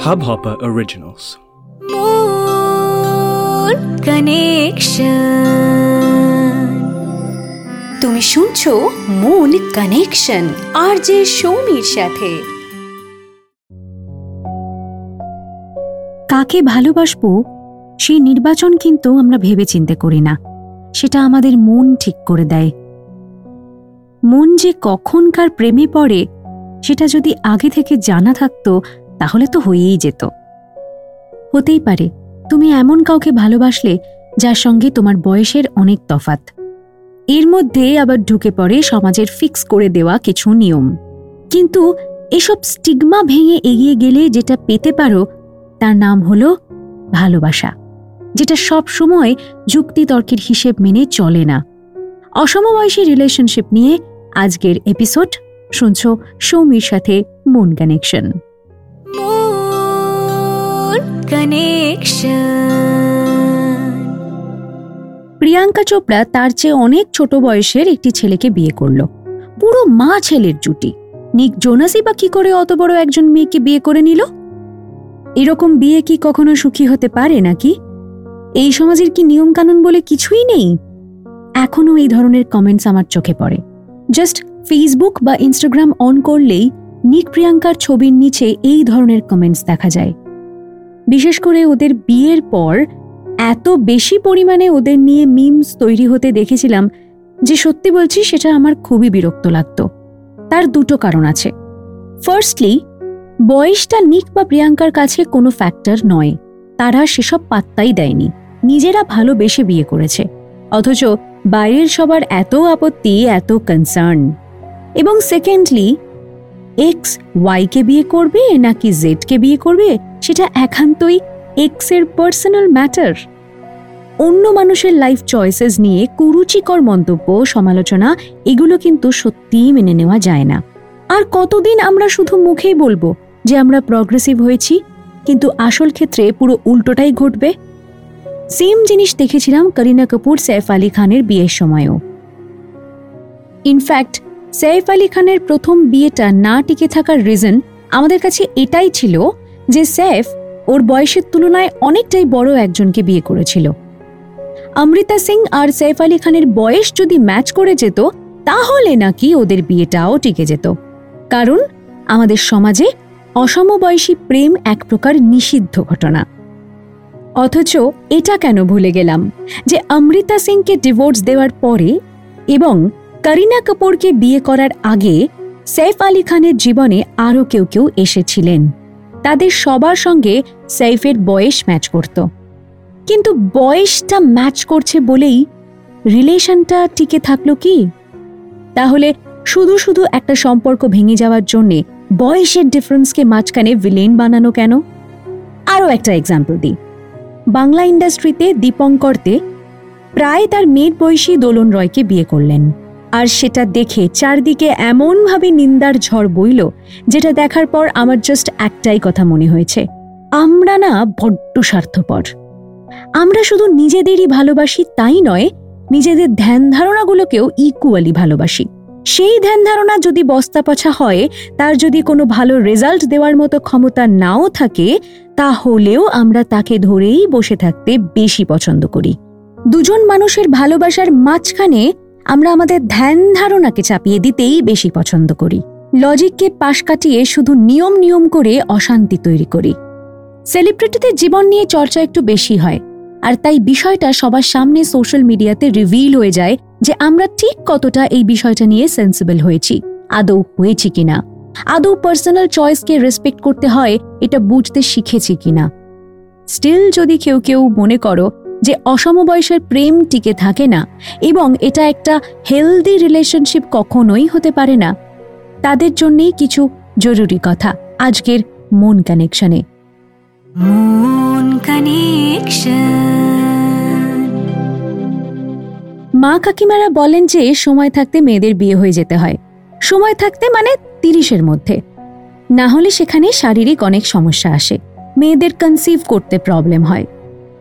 Hubhopper Originals. Moon Connection. তুমি শুনছো moon connection আর যে সৌমির সাথে কাকে ভালোবাসবো সেই নির্বাচন কিন্তু আমরা ভেবে চিন্তে করি না সেটা আমাদের মন ঠিক করে দেয় মন যে কখনকার প্রেমে পড়ে সেটা যদি আগে থেকে জানা থাকতো তাহলে তো হয়েই যেত। হতেই পারে, তুমি এমন কাউকে ভালোবাসলে যার সঙ্গে তোমার বয়সের অনেক তফাত এর মধ্যে আবার ঢুকে পড়ে সমাজের ফিক্স করে দেওয়া কিছু নিয়ম। কিন্তু এসব স্টিগমা ভেঙে এগিয়ে গেলে যেটা পেতে পারো, তার নাম হলো ভালোবাসা, যেটা সব সময় যুক্তিতর্কের হিসেব মেনে চলে না। অসমবয়সী রিলেশনশিপ নিয়ে আজকের এপিসোড শুনছ সৌমির সাথে মন কানেকশন প্রিয়াঙ্কা চোপড়া তার চেয়ে অনেক ছোট বয়সের একটি ছেলেকে বিয়ে করল। পুরো মা ছেলের জুটি। নিক জোনাসই বা কি করে অত বড় একজন মেয়েকে বিয়ে করে নিল? এরকম বিয়ে কি কখনো সুখী হতে পারে নাকি? এই সমাজের কি নিয়মকানুন বলে কিছুই নেই? এখনও এই ধরনের কমেন্টস আমার চোখে পড়ে। জাস্ট ফেসবুক বা ইনস্টাগ্রাম অন করলেই নিক প্রিয়াঙ্কার ছবির নিচে এই ধরনের কমেন্টস দেখা যায়। বিশেষ করে ওদের বিয়ের পর এত বেশি পরিমাণে ওদের নিয়ে মিমস তৈরি হতে দেখেছিলাম যে সত্যি বলছি সেটা আমার খুবই বিরক্ত লাগত। তার দুটো কারণ আছে। ফার্স্টলি বয়সটা নিক বা প্রিয়াঙ্কার কাছে কোনো ফ্যাক্টর নয়। তারা সেসব পাত্তাই দেয়নি। নিজেরা ভালোবেসে বিয়ে করেছে। অথচ বাইরের সবার এত আপত্তি, এত কনসার্ন এবং সেকেন্ডলি এক্স ওয়াইকে বিয়ে করবে নাকি জেডকে বিয়ে করবে, সেটা একান্তই এক্সের পার্সোনাল ম্যাটার অন্য মানুষের লাইফ চয়েসেস নিয়ে কুরুচিকর মন্তব্য, সমালোচনা, এগুলো কিন্তু সত্যিই মেনে নেওয়া যায় না। আর কতদিন আমরা শুধু মুখেই বলব যে আমরা প্রগ্রেসিভ হয়েছি, কিন্তু আসল ক্ষেত্রে পুরো উল্টোটাই ঘটবে? সেম জিনিস দেখেছিলাম করিনা কাপুর সৈফ আলী খানের বিয়ের সময়ও। ইনফ্যাক্ট সৈফ আলী খানের প্রথম বিয়েটা না টিকে থাকার রিজন আমাদের কাছে এটাই ছিল যে সৈফ ওর বয়সের তুলনায় অনেকটাই বড় একজনকে বিয়ে করেছিল। অমৃতা সিং আর সৈফ আলী খানের বয়স যদি ম্যাচ করে যেত, তাহলে নাকি ওদের বিয়েটাও টিকে যেত। কারণ আমাদের সমাজে অসমবয়সী প্রেম এক প্রকার নিষিদ্ধ ঘটনা। অথচ এটা কেন ভুলে গেলাম যে অমৃতা সিংকে ডিভোর্স দেওয়ার পরে এবং করিনা কাপুরকে বিয়ে করার আগে সৈফ আলী খানের জীবনে আরও কেউ কেউ এসেছিলেন। তাদের সবার সঙ্গে সৈফের বয়স ম্যাচ করত। কিন্তু বয়সটা ম্যাচ করছে বলেই রিলেশনটা টিকে থাকল কি? তাহলে শুধু শুধু একটা সম্পর্ক ভেঙে যাওয়ার জন্যে বয়সের ডিফারেন্সকে মাঝখানে ভিলেন বানানো কেন? আরও একটা এক্সাম্পল দিই। বাংলা ইন্ডাস্ট্রিতে দীপঙ্করতে প্রায় তার মেয়ের বয়সী দোলন রয়কে বিয়ে করলেন। আর সেটা দেখে চারদিকে এমনভাবে নিন্দার ঝড় বইল, যেটা দেখার পর আমার জাস্ট একটাই কথা মনে হয়েছে। আমরা না বড্ড স্বার্থপর। আমরা শুধু নিজেদেরই ভালোবাসি তাই নয়, নিজেদের ধ্যান ধারণাগুলোকেও ইকুয়ালি ভালোবাসি। সেই ধ্যান ধারণা যদি বস্তাপছা হয়, তার যদি কোনো ভালো রেজাল্ট দেওয়ার মতো ক্ষমতা নাও থাকে, তাহলেও আমরা তাকে ধরেই বসে থাকতে বেশি পছন্দ করি। দুজন মানুষের ভালোবাসার মাঝখানে আমরা আমাদের ধ্যান ধারণাকে চাপিয়ে দিতেই বেশি পছন্দ করি। লজিককে পাশ কাটিয়ে শুধু নিয়ম নিয়ম করে অশান্তি তৈরি করি। সেলিব্রিটিদের জীবন নিয়ে চর্চা একটু বেশি হয়, আর তাই বিষয়টা সবার সামনে সোশ্যাল মিডিয়াতে রিভিল হয়ে যায় যে আমরা ঠিক কতটা এই বিষয়টা নিয়ে সেন্সিবল হয়েছি, আদৌ হয়েছি কিনা। আদৌ পার্সোনাল চয়েসকে রেসপেক্ট করতে হয়, এটা বুঝতে শিখেছি কিনা। স্টিল যদি কেউ কেউ মনে করো যে অসমবয়সের প্রেম টিকে থাকে না এবং এটা একটা হেলদি রিলেশনশিপ কখনোই হতে পারে না। তাদের জন্যেই কিছু জরুরি কথা আজকের মন কানেকশনে। Moon connection. মা কাকিমারা বলেন যে সময় থাকতে মেয়েদের বিয়ে হয়ে যেতে হয়। সময় থাকতে মানে তিরিশের মধ্যে। না হলে সেখানে শারীরিক অনেক সমস্যা আসে। মেয়েদের কনসিভ করতে প্রবলেম হয়।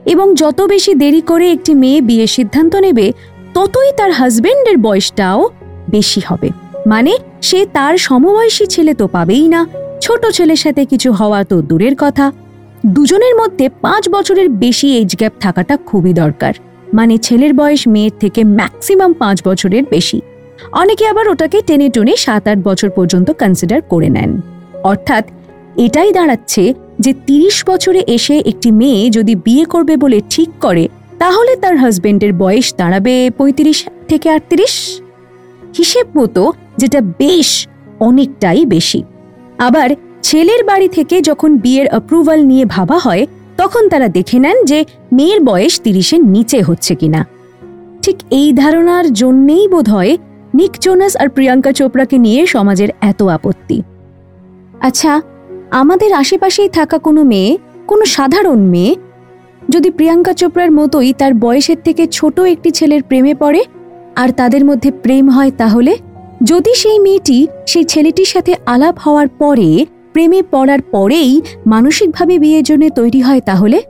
এবং যত বেশি দেরি করে একটি মেয়ে বিয়ের সিদ্ধান্ত নেবে, ততই তার হাজবেন্ডের বয়সটাও বেশি হবে। মানে সে তার সমবয়সী ছেলে তো পাবেই না। ছোট ছেলের সাথে কিছু হওয়া তো দূরের কথা। দুজনের মধ্যে পাঁচ বছরের বেশি এজ গ্যাপ থাকাটা খুবই দরকার। মানে ছেলের বয়স মেয়ের থেকে ম্যাক্সিমাম পাঁচ বছরের বেশি। অনেকে আবার ওটাকে টেনে টুনে সাত আট বছর পর্যন্ত কনসিডার করে নেন। অর্থাৎ, এটাই দাঁড়াচ্ছে যে তিরিশ বছরে এসে একটি মেয়ে যদি বিয়ে করবে বলে ঠিক করে, তাহলে তার হাজবেন্ডের বয়স দাঁড়াবে পঁয়ত্রিশ থেকে আটত্রিশ? হিসেব মতো যেটা বেশ অনেকটাই বেশি। আবার ছেলের বাড়ি থেকে যখন বিয়ের অ্যাপ্রুভাল নিয়ে ভাবা হয়, তখন তারা দেখে নেন যে মেয়ের বয়স তিরিশের নিচে হচ্ছে কিনা। ঠিক এই ধারণার জন্যেই বোধ হয় নিক জোনাস আর প্রিয়াঙ্কা চোপড়াকে নিয়ে সমাজের এত আপত্তি। আচ্ছা আমাদের আশেপাশেই থাকা কোনো মেয়ে, কোনো সাধারণ মেয়ে, যদি প্রিয়াঙ্কা চোপড়ার মতোই তার বয়সের থেকে ছোট একটি ছেলের প্রেমে পড়ে আর তাদের মধ্যে প্রেম হয় তাহলে? যদি সেই মেয়েটি সেই ছেলেটির সাথে আলাপ হওয়ার পরে, প্রেমে পড়ার পরেই মানসিকভাবে বিয়ের জন্য তৈরি হয় তাহলে?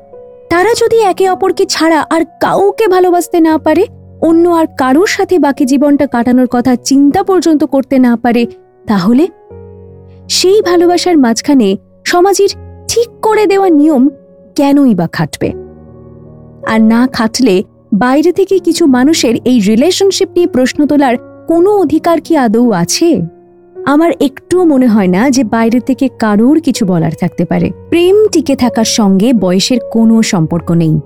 তারা যদি একে অপরকে ছাড়া আর কাউকে ভালোবাসতে না পারে, অন্য আর কারোর সাথে বাকি জীবনটা কাটানোর কথা চিন্তা পর্যন্ত করতে না পারে, তাহলে? সেই ভালোবাসার মাঝখানে সমাজের ঠিক করে দেওয়া নিয়ম কেনই বা খাটবে? আর না খাটলে বাইরে থেকে কিছু মানুষের এই রিলেশনশিপ নিয়ে প্রশ্ন তোলার কোনো অধিকার কি আদৌ আছে? আমার একটুও মনে হয় না যে বাইরে থেকে কারোর কিছু বলার থাকতে পারে। প্রেম টিকে থাকার সঙ্গে বয়সের কোনো সম্পর্ক নেই।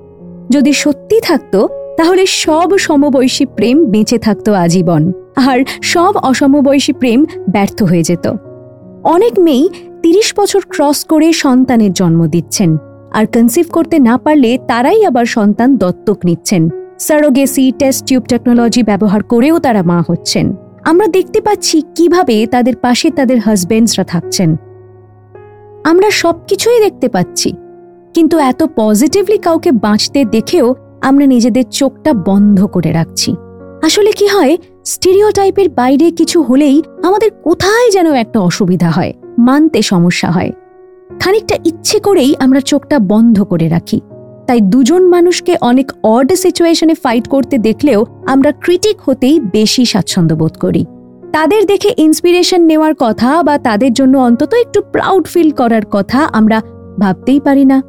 যদি সত্যি থাকতো, তাহলে সব সমবয়সী প্রেম বেঁচে থাকতো আজীবন। আর সব অসমবয়সী প্রেম ব্যর্থ হয়ে যেত। অনেক মেয়েই তিরিশ বছর ক্রস করে সন্তানের জন্ম দিচ্ছেন। আর কনসিভ করতে না পারলে তারাই আবার সন্তান দত্তক নিচ্ছেন। সারোগেসি, টেস্ট টিউব টেকনোলজি ব্যবহার করেও তারা মা হচ্ছেন। আমরা দেখতে পাচ্ছি কীভাবে তাদের পাশে তাদের হাজবেন্ডসরা থাকছেন। আমরা সবকিছুই দেখতে পাচ্ছি। কিন্তু এত পজিটিভলি কাউকে বাঁচতে দেখেও আমরা নিজেদের চোখটা বন্ধ করে রাখছি। আসলে কি হয় স্টিরিও টাইপের বাইরে কিছু হলেই আমাদের কোথায় যেন একটা অসুবিধা হয়, মানতে সমস্যা হয়। খানিকটা ইচ্ছে করেই আমরা চোখটা বন্ধ করে রাখি। তাই দুজন মানুষকে অনেক অড সিচুয়েশনে ফাইট করতে দেখলেও আমরা ক্রিটিক হতেই বেশি স্বাচ্ছন্দ্য বোধ করি। তাদের দেখে ইন্সপিরেশন নেওয়ার কথা বা তাদের জন্য অন্তত একটু প্রাউড ফিল করার কথা আমরা ভাবতেই পারি না।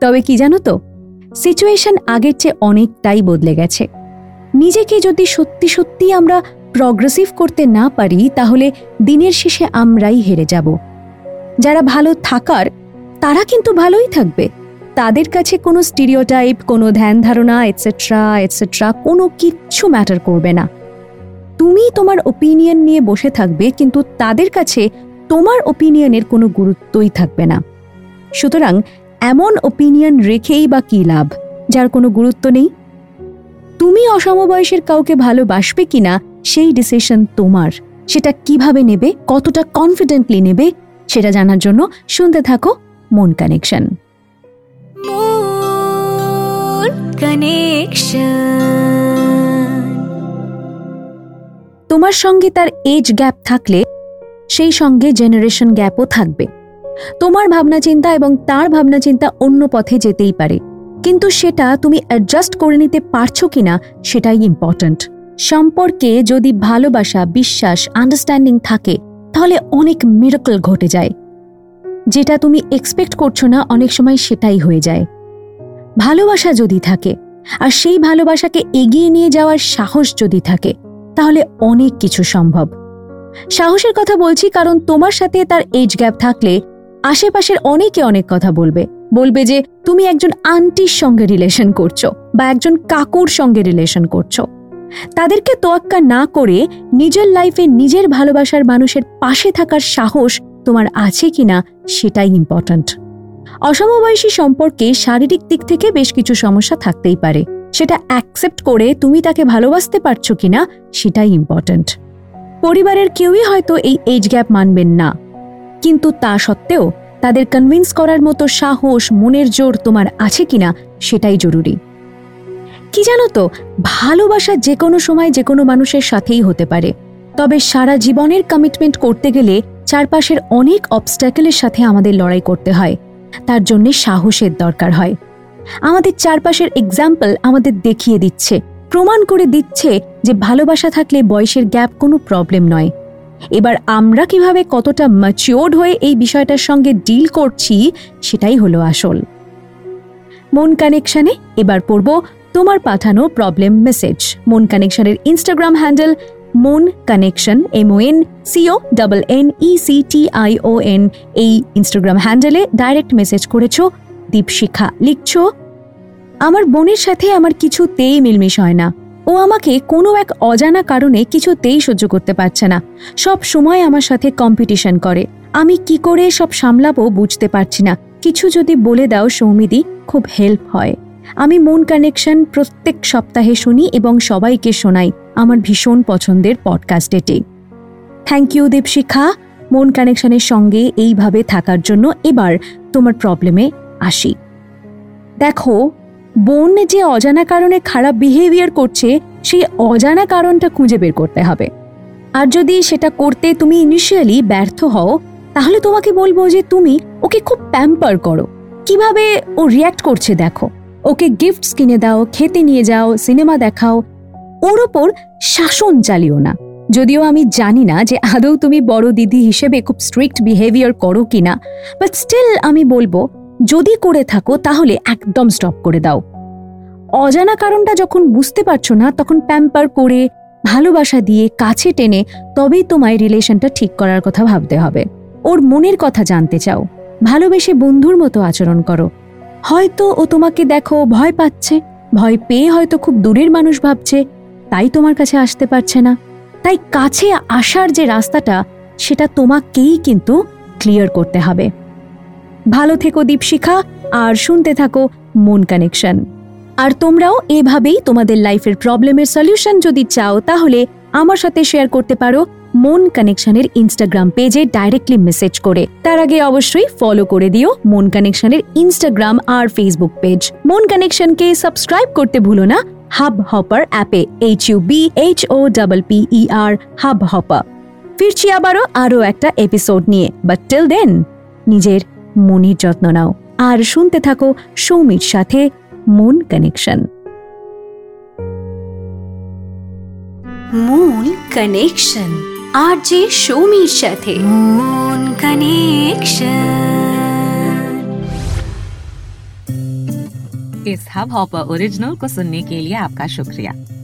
তবে কি জানো তো? সিচুয়েশন আগের চেয়ে অনেকটাই বদলে গেছে। নিজেকে যদি সত্যি সত্যি আমরা প্রগ্রেসিভ করতে না পারি, তাহলে দিনের শেষে আমরাই হেরে যাব। যারা ভালো থাকার, তারা কিন্তু ভালোই থাকবে। তাদের কাছে কোনো স্টিরিওটাইপ কোনো ধ্যান ধারণা এটসেট্রা এটসেট্রা কোনো কিচ্ছু ম্যাটার করবে না। তুমি তোমার ওপিনিয়ন নিয়ে বসে থাকবে, কিন্তু তাদের কাছে তোমার ওপিনিয়নের কোনো গুরুত্বই থাকবে না। সুতরাং এমন ওপিনিয়ন রেখেই বা কী লাভ? যার কোনো গুরুত্ব নেই? তুমি অসমবয়সের কাউকে ভালোবাসবে কিনা সেই ডিসিশন তোমার। সেটা কীভাবে নেবে কতটা কনফিডেন্টলি নেবে সেটা জানার জন্য শুনতে থাকো মন কানেকশন তোমার সঙ্গে তার এজ গ্যাপ থাকলে সেই সঙ্গে জেনারেশন গ্যাপও থাকবে। তোমার ভাবনা চিন্তা এবং তার ভাবনা চিন্তা অন্য পথে যেতেই পারে। কিন্তু সেটা তুমি অ্যাডজাস্ট করে নিতে পারছ কিনা সেটাই ইম্পর্ট্যান্ট সম্পর্কে যদি ভালোবাসা, বিশ্বাস আন্ডারস্ট্যান্ডিং থাকে, তাহলে অনেক মিরাকল ঘটে যায়। যেটা তুমি এক্সপেক্ট করছ না অনেক সময় সেটাই হয়ে যায়। ভালোবাসা যদি থাকে, আর সেই ভালোবাসাকে এগিয়ে নিয়ে যাওয়ার সাহস যদি থাকে, তাহলে অনেক কিছু সম্ভব। সাহসের কথা বলছি কারণ তোমার সাথে তার এজ গ্যাপ থাকলে আশেপাশের অনেকে অনেক কথা বলবে। বলবে যে, তুমি একজন আন্টির সঙ্গে রিলেশন করছ বা একজন কাকুর সঙ্গে রিলেশন করছ। তাদেরকে তোয়াক্কা না করে নিজের লাইফে নিজের ভালোবাসার মানুষের পাশে থাকার সাহস তোমার আছে কিনা সেটাই ইম্পর্ট্যান্ট অসমবয়সী সম্পর্কে শারীরিক দিক থেকে বেশ কিছু সমস্যা থাকতেই পারে। সেটা অ্যাকসেপ্ট করে তুমি তাকে ভালোবাসতে পারছ কিনা সেটাই ইম্পর্ট্যান্ট পরিবারের কেউই হয়তো এই এজ গ্যাপ মানবেন না। কিন্তু তা সত্ত্বেও তাদের কনভিন্স করার মতো সাহস, মনের জোর তোমার আছে কিনা সেটাই জরুরি। কি জানো তো, ভালোবাসা যে কোনো সময় যে কোনো মানুষের সাথেই হতে পারে। তবে সারা জীবনের কমিটমেন্ট করতে গেলে চারপাশের অনেক অবস্ট্যাকেলের সাথে আমাদের লড়াই করতে হয়। তার জন্য সাহসের দরকার হয়। আমাদের চারপাশের এক্সাম্পল আমাদের দেখিয়ে দিচ্ছে, প্রমাণ করে দিচ্ছে যে ভালোবাসা থাকলে বয়সের গ্যাপ কোনো প্রবলেম নয়। এবার আমরা কীভাবে কতটা ম্যাচিওর্ড হয়ে এই বিষয়টার সঙ্গে ডিল করছি সেটাই হলো আসল। মন কানেকশনে এবার পড়ব তোমার পাঠানো প্রবলেম মেসেজ মন কানেকশনের Instagram handle Mon connection M O N C O double N E C T I O N এই ইনস্টাগ্রাম হ্যান্ডেলে ডাইরেক্ট মেসেজ করেছ, দীপশিখা লিখছ। আমার বোনের সাথে আমার কিছুতেই মিলমিশ হয় না। ও আমাকে কোনো এক অজানা কারণে কিছুতেই সহ্য করতে পারছে না। সব সময় আমার সাথে কম্পিটিশন করে। আমি কি করে সব সামলাবো বুঝতে পারছি না। কিছু যদি বলে দাও সৌমিদি, খুব হেল্প হয়। আমি মন কানেকশন প্রত্যেক সপ্তাহে শুনি এবং সবাইকে শোনাই আমার ভীষণ পছন্দের পডকাস্ট এটি। Thank you Deepshikha. মন কানেকশনের সঙ্গে এইভাবে থাকার জন্য এবার তোমার প্রবলেমে আসি। দেখো বোন যে অজানা কারণে খারাপ বিহেভিয়ার করছে, সেই অজানা কারণটা খুঁজে বের করতে হবে। আর যদি সেটা করতে তুমি ইনিশিয়ালি ব্যর্থ হও, তাহলে তোমাকে বলব যে তুমি ওকে খুব প্যাম্পার করো। কীভাবে ও রিয়্যাক্ট করছে দেখো। ওকে গিফটস কিনে দাও, খেতে নিয়ে যাও সিনেমা দেখাও। ওর ওপর শাসন চালিও না। যদিও আমি জানি না যে আদৌ তুমি বড় দিদি হিসেবে খুব স্ট্রিক্ট বিহেভিয়ার করো কিনা বাট স্টিল আমি বলব যদি করে থাকো, তাহলে একদম স্টপ করে দাও। অজানা কারণটা যখন বুঝতে পারছ না, তখন প্যাম্পার করে, ভালোবাসা দিয়ে, কাছে টেনে, তবেই তোমায় রিলেশনটা ঠিক করার কথা ভাবতে হবে। ওর মনের কথা জানতে চাও। ভালোবেসে বন্ধুর মতো আচরণ করো। হয়তো ও তোমাকে দেখো, ভয় পাচ্ছে। ভয় পেয়ে হয়তো খুব দূরের মানুষ ভাবছে। তাই তোমার কাছে আসতে পারছে না। তাই কাছে আসার যে রাস্তাটা, সেটা তোমাকেই কিন্তু ক্লিয়ার করতে হবে। ভালো থেকো দীপশিখা, আর শুনতে থাকো মন কানেকশন। আর তোমরাও এভাবেই তোমাদের লাইফের প্রবলেমের সলিউশন যদি চাও, তাহলে আমার সাথে শেয়ার করতে পারো মন কানেকশনের ইনস্টাগ্রাম পেজে ডাইরেক্টলি মেসেজ করে। তার আগে অবশ্যই ফলো করে দিও মন কানেকশনের ইনস্টাগ্রাম আর ফেসবুক পেজ মন কানেকশনকে সাবস্ক্রাইব করতে ভুলো না হাব হপার অ্যাপে H U B H O double P E R Hubhopper ফিরছি আবারও আরও একটা এপিসোড নিয়ে বাট টিল দেন নিজের মনির যত্ন নাও আর শুনতে থাকো সৌমির সাথে মন কানেকশন মন কানেকশন আর যে সৌমির সাথে মন কানেকশন इस हब हॉपर ओरिजिनल को सुनने के लिए आपका शुक्रिया